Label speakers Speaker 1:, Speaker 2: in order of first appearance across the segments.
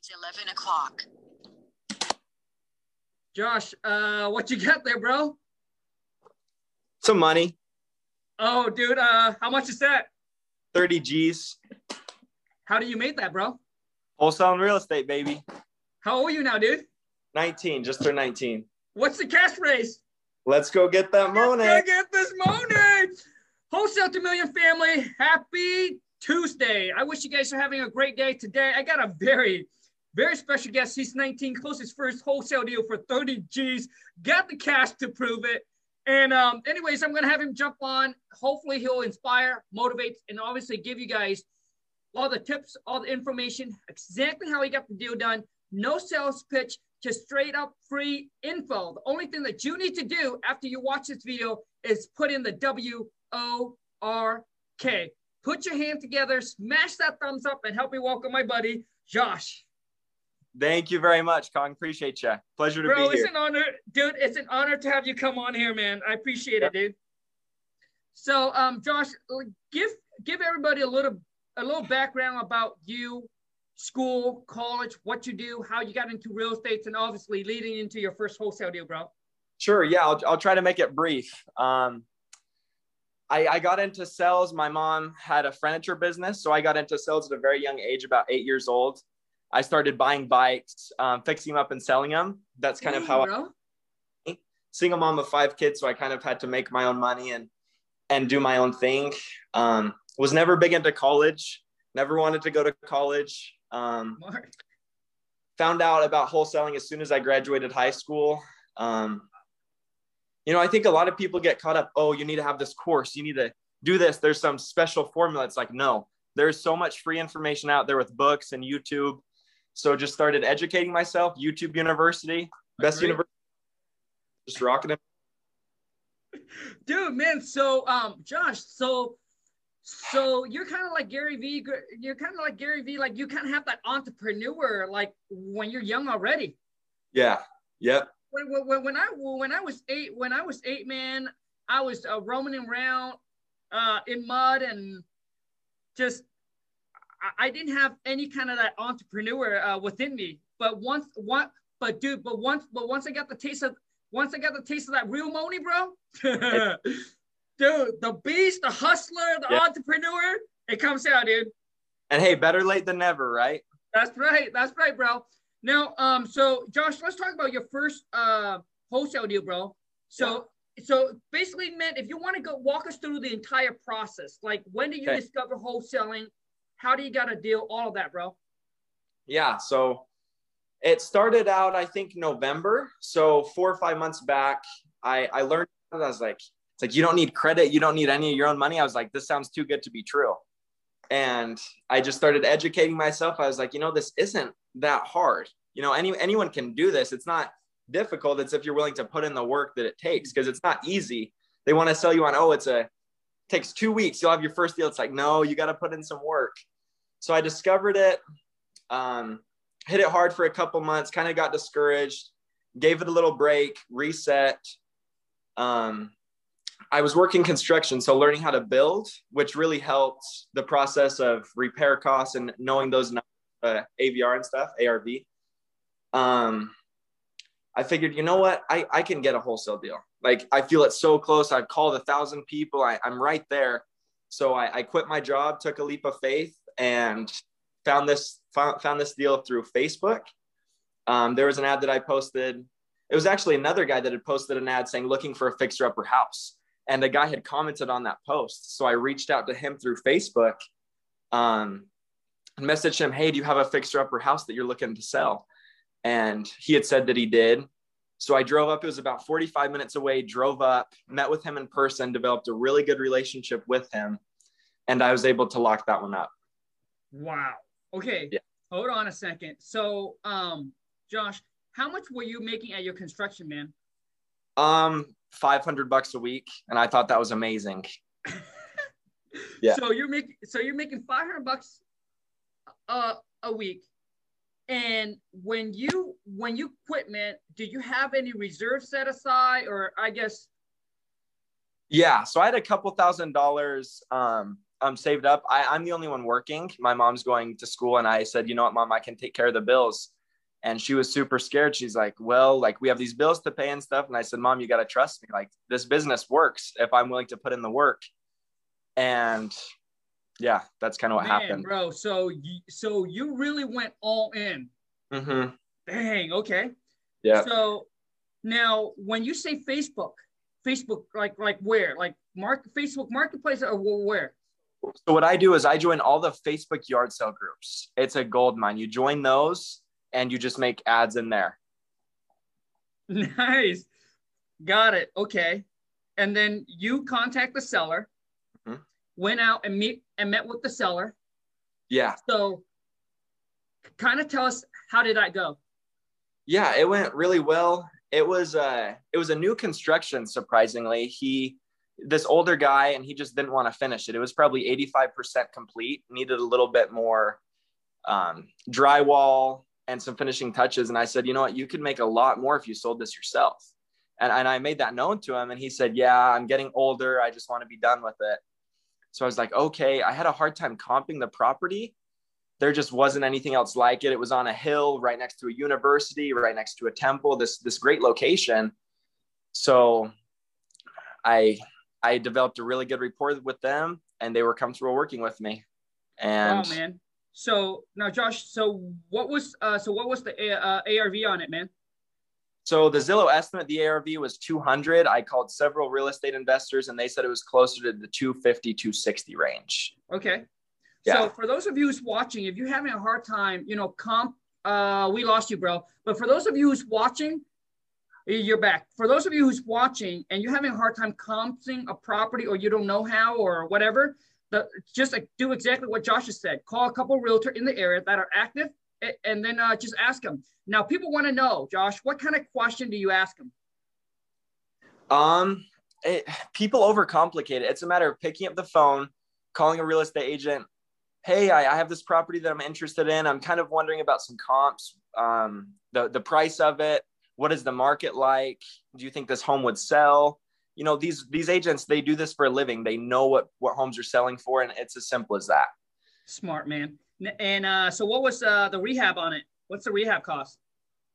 Speaker 1: It's 11 o'clock.
Speaker 2: Josh, uh, what you got there, bro?
Speaker 3: Some money,
Speaker 2: Oh, dude, uh, how much is that?
Speaker 3: 30 G's.
Speaker 2: How do you make that, bro?
Speaker 3: Wholesaling real estate, baby.
Speaker 2: How old are you now, dude?
Speaker 3: 19, just turned 19.
Speaker 2: What's the cash raise?
Speaker 3: Let's go get that money.
Speaker 2: Let's go get this money. Wholesale to Million family, happy Tuesday. I wish you guys are having a great day today. I got a very, very special guest. He's 19, closed his first wholesale deal for 30 G's, got the cash to prove it. And um, anyways, I'm gonna have him jump on. Hopefully, he'll inspire, motivate, and obviously give you guys all the tips, all the information, exactly how he got the deal done. No sales pitch, just straight up free info. The only thing that you need to do after you watch this video is put in the W O R K. Put your hand together, smash that thumbs up, and help me welcome my buddy Josh.
Speaker 3: Thank you very much, Kong. Appreciate you. Pleasure to
Speaker 2: Bro,
Speaker 3: be
Speaker 2: it's
Speaker 3: here.
Speaker 2: an honor, dude. It's an honor to have you come on here, man. I appreciate
Speaker 3: Yep.
Speaker 2: it, dude. So, um, Josh, give give everybody a little a little background about you, school, college, what you do, how you got into real estate, and obviously leading into your first wholesale deal, bro.
Speaker 3: Sure. Yeah, I'll, I'll try to make it brief. Um, I, I got into sales. My mom had a furniture business, so I got into sales at a very young age, about eight years old. I started buying bikes, um, fixing them up, and selling them. That's kind of how I
Speaker 2: bro.
Speaker 3: single mom of five kids, so I kind of had to make my own money and and do my own thing. Um, was never big into college. Never wanted to go to college. Um, found out about wholesaling as soon as I graduated high school. Um, you know, I think a lot of people get caught up. Oh, you need to have this course. You need to do this. There's some special formula. It's like no. There's so much free information out there with books and YouTube. So just started educating myself. YouTube University, best
Speaker 2: Agreed.
Speaker 3: university. Just rocking it.
Speaker 2: dude man so um josh so so you're kind of like gary vee you're kind of like gary vee like you kind of have that entrepreneur like when you're young already
Speaker 3: Yeah. Yep.
Speaker 2: when, when, when i when i was eight when i was eight man i was uh, roaming around uh in mud and just I, didn't have any kind of that entrepreneur uh, within me but once what but dude but once but once i got the taste of once i got the taste of that real money bro dude the beast the hustler the
Speaker 3: Yeah.
Speaker 2: entrepreneur it comes out dude
Speaker 3: And hey, better late than never, right?
Speaker 2: that's right. That's right, bro. Now, um, so Josh, let's talk about your first uh wholesale deal, bro. So, so basically, man, if you want to go walk us through the entire process, like when did you
Speaker 3: Okay.
Speaker 2: discover wholesaling? How do you got to deal? All of that, bro.
Speaker 3: Yeah. So it started out, I think, November. So four or five months back, I, I learned, I was like, it's like, you don't need credit. You don't need any of your own money. I was like, this sounds too good to be true. And I just started educating myself. I was like, you know, this isn't that hard. You know, any, anyone can do this. It's not difficult. It's if you're willing to put in the work that it takes because it's not easy. They want to sell you on, oh, it's a, takes two weeks. You'll have your first deal. It's like, no, you got to put in some work. So I discovered it. Um, hit it hard for a couple months, kind of got discouraged, gave it a little break, reset. Um, I was working construction, so learning how to build, which really helped the process of repair costs and knowing those uh, AVR and stuff, ARV. Um, I figured, you know what, I, I can get a wholesale deal. Like I feel it so close. I've called a thousand people. I, I'm right there. So I, I quit my job, took a leap of faith, and found this found, found this deal through Facebook. Um, there was an ad that I posted. It was actually another guy that had posted an ad saying looking for a fixer upper house, and the guy had commented on that post. So I reached out to him through Facebook, um, and messaged him, "Hey, do you have a fixer upper house that you're looking to sell?" And he had said that he did. So I drove up. It was about 45 minutes away. Drove up, met with him in person, developed a really good relationship with him, and I was able to lock that one up.
Speaker 2: Wow. Okay.
Speaker 3: Yeah.
Speaker 2: Hold on a second. So, um, Josh, how much were you making at your construction, man?
Speaker 3: Um, 500 bucks a week. And I thought that was amazing. Yeah.
Speaker 2: So you're making so you're making 500 bucks uh, a week. And when you when you quit, man, did you have any reserves set aside, or I guess
Speaker 3: Yeah. So I had a couple thousand dollars um, um, saved up. I, I'm the only one working. My mom's going to school, and I said, you know what, mom, I can take care of the bills. And she was super scared. She's like, well, like we have these bills to pay and stuff. And I said, mom, you got to trust me. Like this business works if I'm willing to put in the work. And yeah, that's kind of what
Speaker 2: Man,
Speaker 3: happened,
Speaker 2: bro. So you, so you really went all in.
Speaker 3: Mm-hmm.
Speaker 2: Dang. Okay.
Speaker 3: Yeah.
Speaker 2: So now, when you say Facebook, Facebook, like like where, like mark Facebook Marketplace, or where?
Speaker 3: So what I do is I join all the Facebook yard sale groups. It's a gold mine. You join those and you just make ads in there.
Speaker 2: Nice. Got it. Okay. And then you contact the seller. Went out and meet and met with the seller.
Speaker 3: Yeah.
Speaker 2: So kind of tell us how did that go?
Speaker 3: Yeah, it went really well. It was uh it was a new construction surprisingly. He this older guy and he just didn't want to finish it. It was probably 85% complete, needed a little bit more um, drywall and some finishing touches. And I said, you know what, you could make a lot more if you sold this yourself. And, and I made that known to him. And he said, yeah, I'm getting older. I just want to be done with it. So I was like, okay, I had a hard time comping the property. There just wasn't anything else like it. It was on a hill right next to a university, right next to a temple, this, this great location. So I I developed a really good rapport with them and they were comfortable working with me. And
Speaker 2: wow, man. So now, Josh. So what was uh so what was the uh, ARV on it, man?
Speaker 3: So the Zillow estimate, the ARV was 200. I called several real estate investors and they said it was closer to the 250, 260 range.
Speaker 2: Okay.
Speaker 3: Yeah.
Speaker 2: So for those of you who's watching, if you're having a hard time, you know, comp, uh, we lost you, bro. But for those of you who's watching, you're back. For those of you who's watching and you're having a hard time comping a property or you don't know how or whatever, the, just like do exactly what Josh has said. Call a couple realtor in the area that are active and then uh, just ask them. Now, people want to know, Josh, what kind of question do you ask them?
Speaker 3: Um, it, people overcomplicate it. It's a matter of picking up the phone, calling a real estate agent. Hey, I, I have this property that I'm interested in. I'm kind of wondering about some comps, um, the the price of it. What is the market like? Do you think this home would sell? You know, these these agents they do this for a living. They know what what homes are selling for, and it's as simple as that.
Speaker 2: Smart man. And uh, so, what was uh, the rehab on it? What's the rehab cost?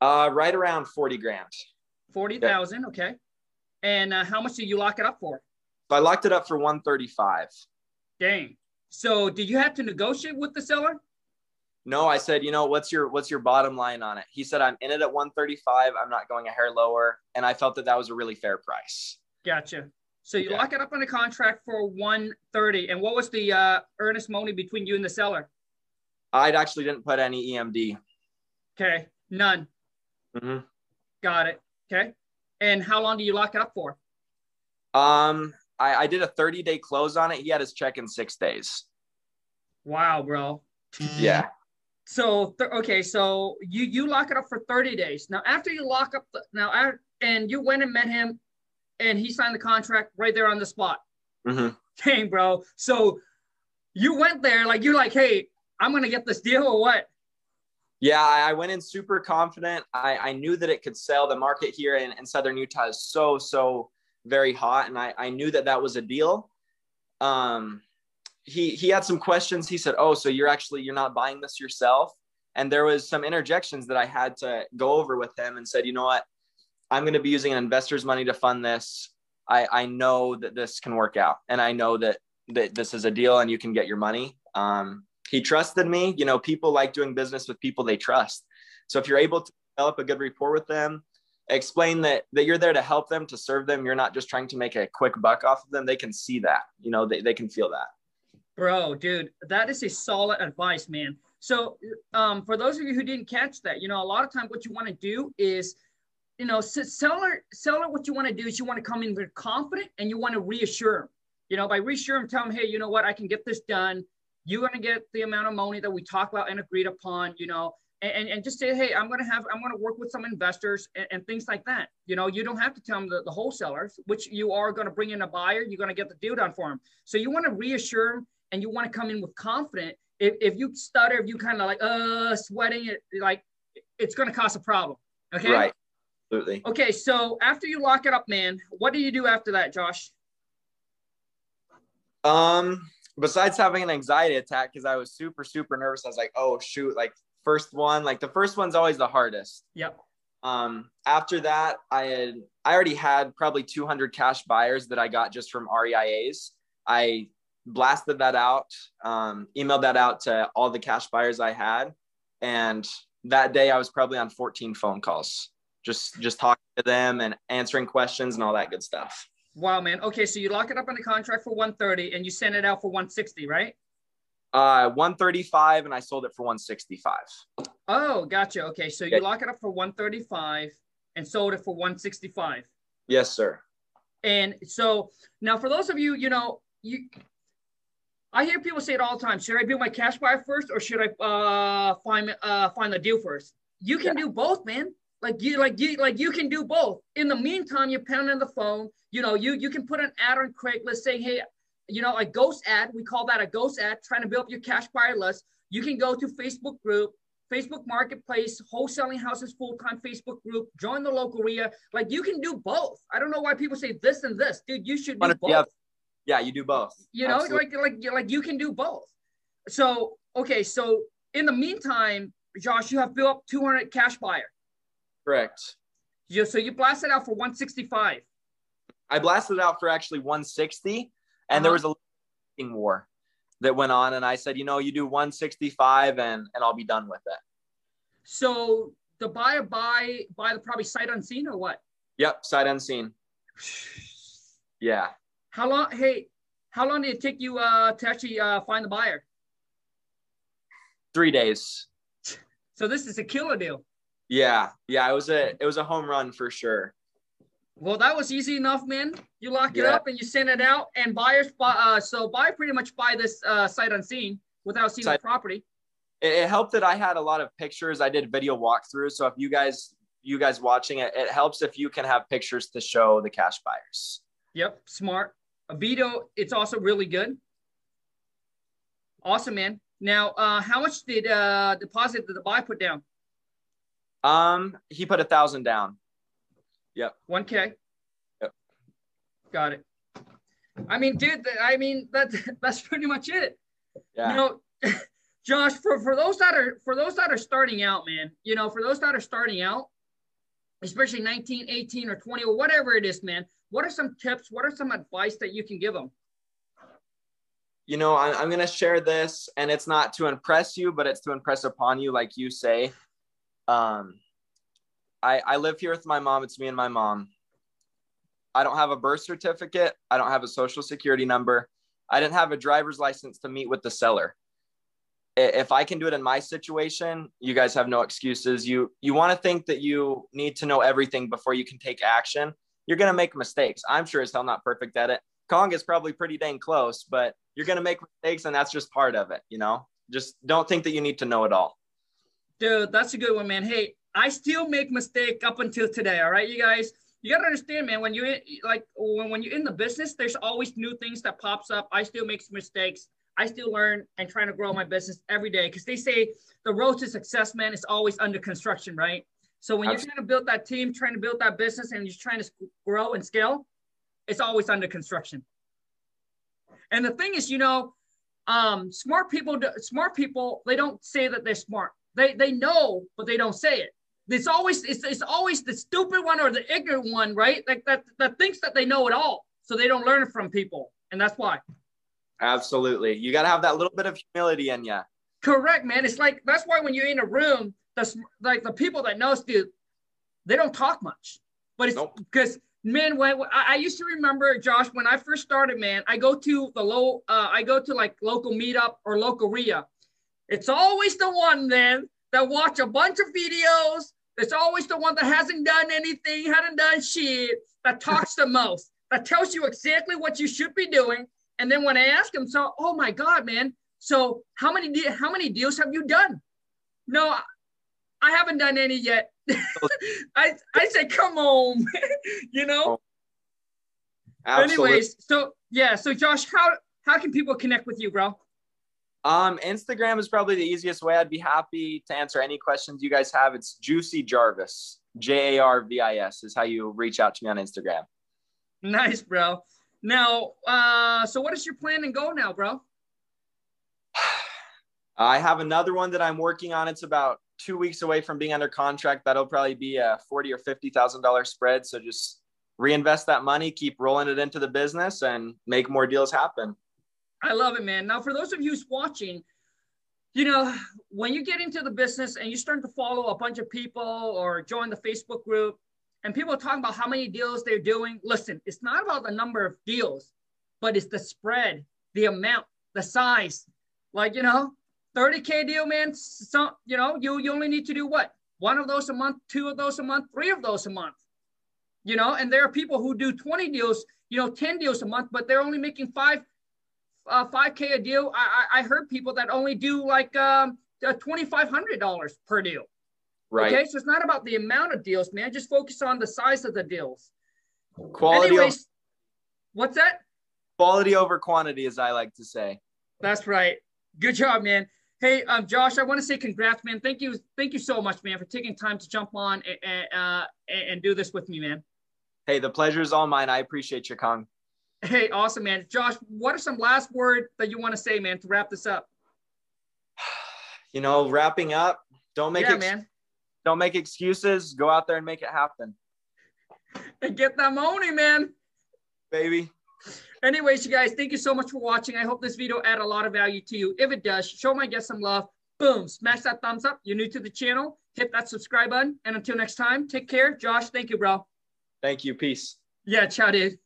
Speaker 3: Uh, right around forty grand.
Speaker 2: Forty thousand. Okay. And uh, how much did you lock it up for?
Speaker 3: So I locked it up for one thirty five.
Speaker 2: Dang. So, did you have to negotiate with the seller?
Speaker 3: No, I said, you know, what's your what's your bottom line on it? He said, I'm in it at 135. I'm not going a hair lower, and I felt that that was a really fair price.
Speaker 2: Gotcha. So you
Speaker 3: Yeah.
Speaker 2: lock it up on the contract for one thirty. And what was the uh, earnest money between you and the seller?
Speaker 3: I actually didn't put any EMD.
Speaker 2: Okay, none.
Speaker 3: hmm
Speaker 2: Got it. Okay. And how long do you lock it up for?
Speaker 3: Um, I, I did a 30 day close on it. He had his check in six days.
Speaker 2: Wow, bro.
Speaker 3: Yeah.
Speaker 2: So th- okay, so you you lock it up for thirty days. Now after you lock up the, now I, and you went and met him, and he signed the contract right there on the spot.
Speaker 3: hmm
Speaker 2: Dang, bro. So you went there like you're like, hey, I'm gonna get this deal or what?
Speaker 3: Yeah, I I went in super confident. I, I knew that it could sell. The market here in, in Southern Utah is so, so very hot. And I, I knew that that was a deal. Um, he, he had some questions. He said, oh, so you're actually, you're not buying this yourself. And there was some interjections that I had to go over with him and said, you know what, I'm going to be using an investor's money to fund this. I, I know that this can work out. And I know that, that this is a deal and you can get your money. Um, he trusted me. You know, people like doing business with people they trust. So if you're able to develop a good rapport with them, explain that that you're there to help them, to serve them, you're not just trying to make a quick buck off of them. They can see that. You know, they, they can feel that.
Speaker 2: Bro, dude, that is a solid advice, man. So, um, for those of you who didn't catch that, you know, a lot of times what you want to do is, you know, seller, seller, what you want to do is you want to come in very confident and you want to reassure them. You know, by reassure them, tell them, hey, you know what, I can get this done. You're going to get the amount of money that we talked about and agreed upon, you know, and, and, and just say, hey, I'm going to have, I'm going to work with some investors and, and things like that. You know, you don't have to tell them the, the wholesalers, which you are going to bring in a buyer, you're going to get the deal done for them. So you want to reassure them and you want to come in with confident. If, if you stutter, if you kind of like uh sweating it, like it's going to cause a problem. Okay.
Speaker 3: Right. Absolutely.
Speaker 2: Okay. So after you lock it up, man, what do you do after that, Josh?
Speaker 3: Um, besides having an anxiety attack because I was super, super nervous, I was like, oh shoot, like first one, like the first one's always the hardest.
Speaker 2: Yep.
Speaker 3: Um, after that, I had I already had probably 200 cash buyers that I got just from REIAs. I blasted that out, um, emailed that out to all the cash buyers I had, and that day I was probably on 14 phone calls, just just talking to them and answering questions and all that good stuff.
Speaker 2: Wow, man. Okay, so you lock it up on the contract for 130 and you send it out for 160, right?
Speaker 3: Uh, 135 and I sold it for 165.
Speaker 2: Oh, gotcha. Okay, so you lock it up for 135 and sold it for 165.
Speaker 3: Yes, sir.
Speaker 2: And so now for those of you, you know, you I hear people say it all the time. Should I build my cash buyer first or should I uh find uh find the deal first? You can yeah. do both, man. Like you like you like you can do both. In the meantime, you're pounding the phone. You know, you you can put an ad on Craigslist saying, hey, you know, a ghost ad. We call that a ghost ad, trying to build up your cash buyer list. You can go to Facebook group, Facebook Marketplace, wholesaling houses full time Facebook group, join the local REIA. Like you can do both. I don't know why people say this and this, dude. You should do both.
Speaker 3: Yeah, yeah you do both.
Speaker 2: You know, Absolutely. like like like you can do both. So okay, so in the meantime, Josh, you have built up 200 cash buyer.
Speaker 3: Correct.
Speaker 2: Yeah, so you blasted out for 165.
Speaker 3: I blasted out for actually 160, and uh-huh. there was a war that went on, and I said, you know, you do 165, and and I'll be done with it.
Speaker 2: So the buyer buy buy the probably sight unseen or what?
Speaker 3: Yep, sight unseen. yeah.
Speaker 2: How long? Hey, how long did it take you uh, to actually uh, find the buyer?
Speaker 3: Three days.
Speaker 2: So this is a killer deal.
Speaker 3: Yeah, yeah, it was a it was a home run for sure.
Speaker 2: Well, that was easy enough, man. You lock it up and you send it out, and buyers buy. Uh, so buy pretty much buy this uh, sight unseen without seeing the property.
Speaker 3: It, it, helped that I had a lot of pictures. I did video walkthroughs, so if you guys you guys watching it, it helps if you can have pictures to show the cash buyers.
Speaker 2: Yep, smart. A video, it's also really good. Awesome, man. Now, uh, how much did uh, deposit did the buy put down?
Speaker 3: Um, he put a thousand down. Yep.
Speaker 2: One
Speaker 3: K. Yep.
Speaker 2: Got it. I mean, dude. I mean, that that's pretty much it.
Speaker 3: Yeah.
Speaker 2: You know, Josh, for for those that are for those that are starting out, man. You know, for those that are starting out, especially 19, 18, or 20, or whatever it is, man. What are some tips? What are some advice that you can give them?
Speaker 3: You know, I'm, I'm going to share this, and it's not to impress you, but it's to impress upon you, like you say. Um, I, I live here with my mom. It's me and my mom. I don't have a birth certificate. I don't have a social security number. I didn't have a driver's license to meet with the seller. If I can do it in my situation, you guys have no excuses. You you want to think that you need to know everything before you can take action. You're gonna make mistakes. I'm sure as hell not perfect at it. Kong is probably pretty dang close, but you're gonna make mistakes, and that's just part of it. You know, just don't think that you need to know it all.
Speaker 2: Dude, that's a good one, man. Hey, I still make mistake up until today. All right, you guys. You gotta understand, man. When you like when, when you're in the business, there's always new things that pops up. I still make mistakes. I still learn and trying to grow my business every day because they say the road to success, man, is always under construction, right? So when you're trying to build that team, trying to build that business, and you're trying to grow and scale, it's always under construction. And the thing is, you know, um, smart people, smart people, they don't say that they're smart. They they know, but they don't say it. It's always it's, it's always the stupid one or the ignorant one, right? Like that that thinks that they know it all, so they don't learn from people, and that's why.
Speaker 3: Absolutely, you got to have that little bit of humility in you.
Speaker 2: Correct, man. It's like that's why when you're in a room, that's like the people that know dude, they don't talk much, but it's because. Nope. Man, when I, I, used to remember, Josh, when I first started, man, I go to the low, uh, I go to like local meetup or local REIA. It's always the one then that watch a bunch of videos, it's always the one that hasn't done anything, hadn't done shit, that talks the most, that tells you exactly what you should be doing. And then when I ask them, so, oh my God, man, so how many de- how many deals have you done? No, I haven't done any yet. I I say, come on, you know. Absolutely. Anyways, so yeah, so Josh, how how can people connect with you, bro?
Speaker 3: Um, Instagram is probably the easiest way. I'd be happy to answer any questions you guys have. It's Juicy Jarvis, J A R V I S, is how you reach out to me on Instagram.
Speaker 2: Nice, bro. Now, uh, so what is your plan and goal now, bro?
Speaker 3: I have another one that I'm working on. It's about two weeks away from being under contract. That'll probably be a forty or fifty thousand dollar spread. So just reinvest that money, keep rolling it into the business, and make more deals happen.
Speaker 2: I love it, man. Now, for those of you watching, you know, when you get into the business and you start to follow a bunch of people or join the Facebook group, and people are talking about how many deals they're doing. Listen, it's not about the number of deals, but it's the spread, the amount, the size. Like, you know, 30K deal, man, so, you know, you, you only need to do what? One of those a month, two of those a month, three of those a month. You know, and there are people who do 20 deals, you know, 10 deals a month, but they're only making five, uh, 5K a deal. I, I, I heard people that only do like um, $2,500 per deal. Right. Okay. So it's not about the amount of deals, man. Just focus on the size of the deals.
Speaker 3: Quality. Anyways, over,
Speaker 2: what's that?
Speaker 3: Quality over quantity, as I like to say.
Speaker 2: That's right. Good job, man. Hey, um, Josh, I want to say congrats, man. Thank you, thank you so much, man, for taking time to jump on and uh, and do this with me, man.
Speaker 3: Hey, the pleasure is all mine. I appreciate you, Kong.
Speaker 2: Hey, awesome, man. Josh, what are some last words that you want to say, man, to wrap this up?
Speaker 3: You know, wrapping up. Don't make
Speaker 2: yeah, ex- man.
Speaker 3: Don't make excuses. Go out there and make it happen.
Speaker 2: And get that money, man.
Speaker 3: Baby.
Speaker 2: Anyways, you guys, thank you so much for watching. I hope this video added a lot of value to you. If it does, show my guest some love. Boom, smash that thumbs up. You're new to the channel. Hit that subscribe button. And until next time, take care. Josh, thank you, bro.
Speaker 3: Thank you. Peace.
Speaker 2: Yeah, ciao, dude.